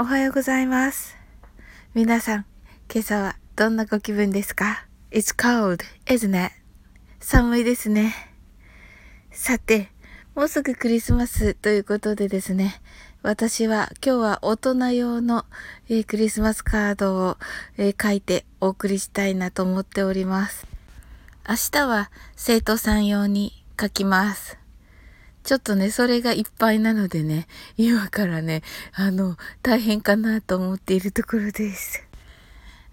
おはようございます。皆さん、今朝はどんなご気分ですか ?It's cold, isn't it? 寒いですね。さて、もうすぐクリスマスということでですね、私は今日は大人用の、えー、クリスマスカードを、えー、書いてお送りしたいなと思っております。明日は生徒さん用に書きます。ちょっとね、それがいっぱいなのでね、今からね、あの、大変かなと思っているところです。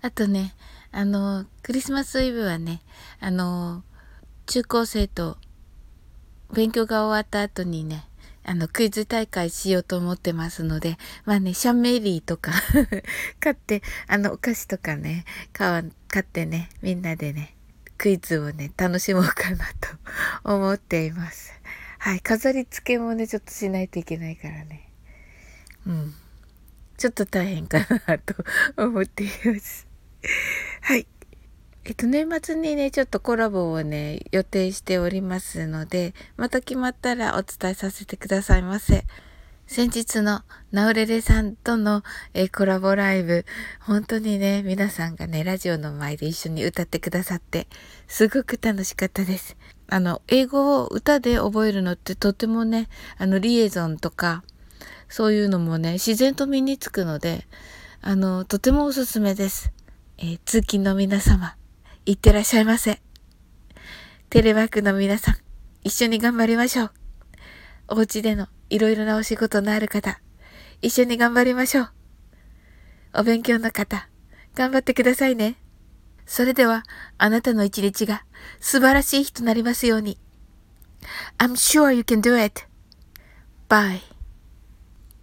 あとね、あの、クリスマスイブはね、あの、中高生と勉強が終わった後にね、あの、クイズ大会しようと思ってますので、まあね、シャンメリーとか 買って、あの、お菓子とかね、買ってね、みんなでね、クイズをね、楽しもうかなと思っています。はい。飾り付けもね、ちょっとしないといけないからね。うん。ちょっと大変かなと思っています。はい。えっと、年末にね、ちょっとコラボをね、予定しておりますので、また決まったらお伝えさせてくださいませ。先日のナウレレさんとの、えコラボライブ、本当にね、皆さんがね、ラジオの前で一緒に歌ってくださって、すごく楽しかったです。あの、英語を歌で覚えるのってとてもね、あの、リエゾンとか、そういうのもね、自然と身につくので、あの、とてもおすすめです。えー、通勤の皆様、いってらっしゃいませ。テレワークの皆さん、一緒に頑張りましょう。お家でのいろいろなお仕事のある方、一緒に頑張りましょう。お勉強の方、頑張ってくださいね。それでは、あなたの一日が素晴らしい日となりますように。I'm sure you can do it. Bye.